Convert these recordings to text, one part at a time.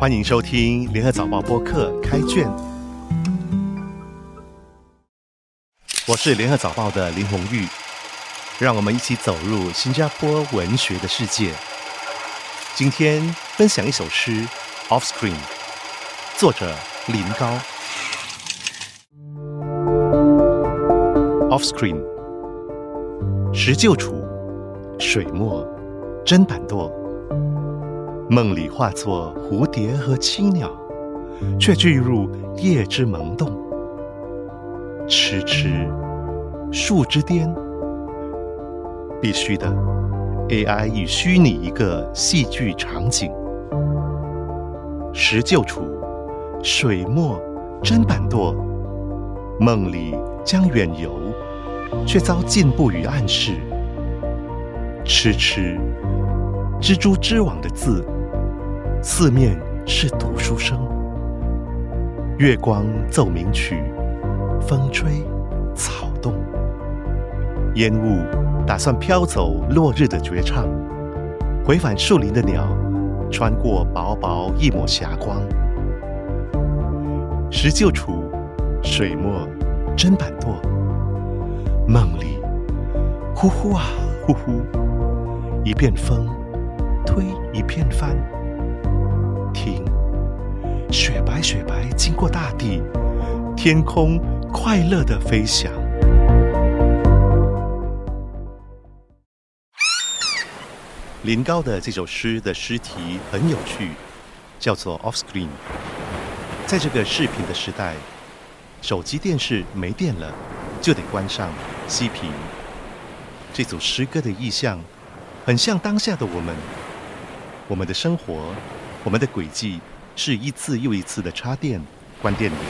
欢迎收听联合早报播客开卷，我是联合早报的林红玉，让我们一起走入新加坡文学的世界。今天分享一首诗《Offscreen》，作者林高。Offscreen，石臼杵，水墨，真板舵。梦里化作蝴蝶和青鸟，却坠入夜之萌动。迟迟，树之巅，必须的。AI 已虚拟一个戏剧场景：石臼杵，水墨，砧板舵。梦里将远游，却遭进步与暗示。迟迟，蜘蛛织网的字。四面是读书声，月光奏鸣曲，风吹草动，烟雾打算飘走落日的绝唱，回返树林的鸟，穿过薄薄一抹霞光，石臼杵，水墨，砧板舵，梦里呼呼啊呼呼，一片风推一片帆。雪白雪白经过大地，天空快乐的飞翔。林高的这首诗的诗题很有趣，叫做 “Offscreen”。在这个视频的时代，手机电视没电了，就得关上熄屏。这组诗歌的意象，很像当下的我们，我们的生活。我们的轨迹是一次又一次的插电、关电源，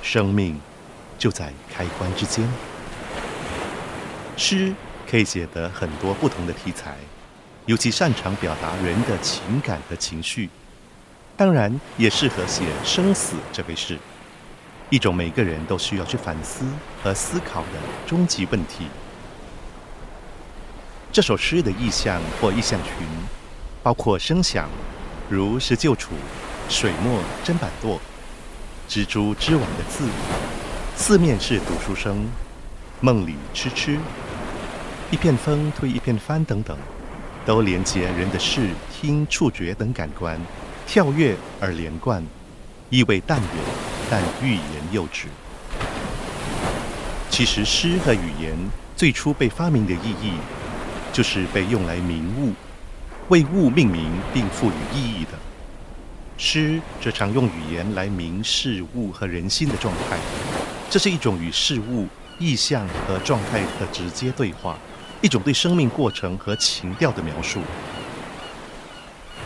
生命就在开关之间。诗可以写得很多不同的题材，尤其擅长表达人的情感和情绪，当然也适合写生死这回事，一种每个人都需要去反思和思考的终极问题。这首诗的意象或意象群，包括声响。如石臼杵、水墨、砧板舵、蜘蛛织网的字，四面是读书声，梦里痴痴，一片风推一片帆等等，都连接人的视听触觉等感官，跳跃而连贯，意味淡远，但欲言又止。其实诗和语言最初被发明的意义，就是被用来明物。为物命名并赋予意义的诗，则常用语言来明事物和人心的状态。这是一种与事物、意象和状态的直接对话，一种对生命过程和情调的描述。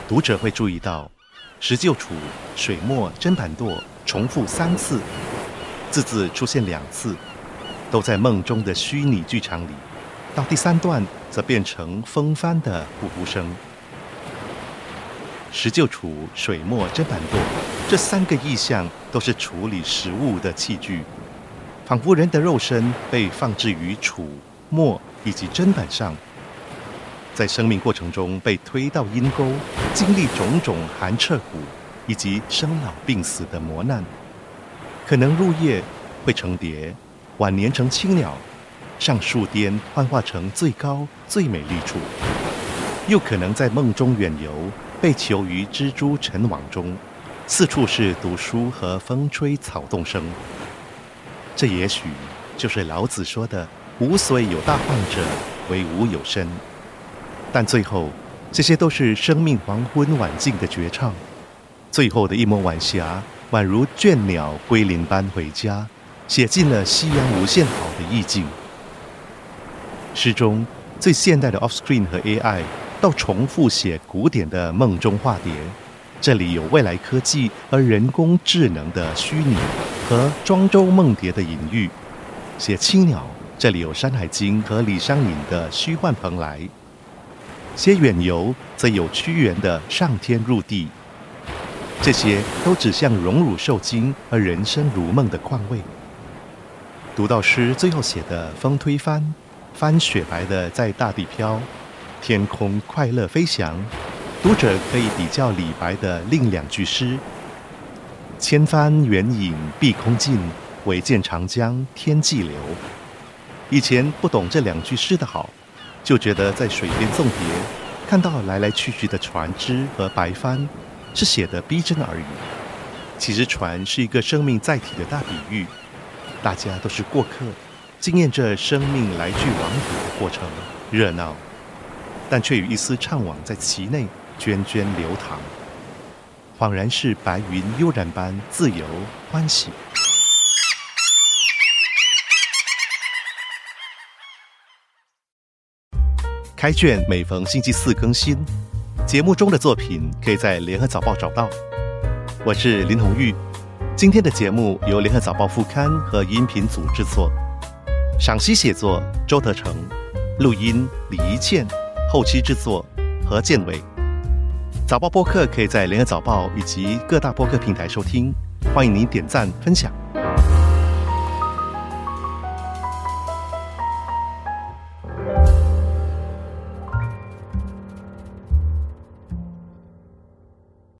读者会注意到，石臼杵、水墨、砧板舵重复三次，字字出现两次，都在梦中的虚拟剧场里。到第三段，则变成风帆的呼呼声。石臼杵、水墨、砧板舵，这三个意象都是处理食物的器具，仿佛人的肉身被放置于杵、墨以及砧板上，在生命过程中被推到阴沟，经历种种寒彻骨以及生老病死的磨难，可能入夜会成蝶，晚年成青鸟，上树巅幻化成最高最美丽处，又可能在梦中远游。被囚于蜘蛛尘网中，四处是读书和风吹草动声。这也许就是老子说的“无所有大患者，为无有身”。但最后，这些都是生命黄昏晚境的绝唱。最后的一抹晚霞，宛如倦鸟归林般回家，写尽了夕阳无限好的意境。诗中最现代的 Offscreen 和 AI。到重复写古典的梦中化蝶，这里有未来科技和人工智能的虚拟和庄周梦蝶的隐喻；写青鸟，这里有《山海经》和李商隐的虚幻蓬莱；写远游，则有屈原的上天入地。这些都指向荣辱受惊和人生如梦的况味。读到诗最后写的“风推帆，帆雪白的在大地飘”。天空快乐飞翔，读者可以比较李白的另两句诗：“千帆远影碧空尽，唯见长江天际流。”以前不懂这两句诗的好，就觉得在水边送别，看到来来去去的船只和白帆，是写的逼真而已。其实船是一个生命载体的大比喻，大家都是过客，经验着生命来去往返的过程，热闹，但却有一丝怅惘在其内涓涓流淌，恍然是白云悠然般自由欢喜。开卷每逢星期四更新，节目中的作品可以在联合早报找到。我是林红玉，今天的节目由联合早报副刊和音频组制作，赏析写作周德成，录音李怡倩，后期制作何建伟。早报播客可以在联合早报以及各大播客平台收听，欢迎您点赞分享。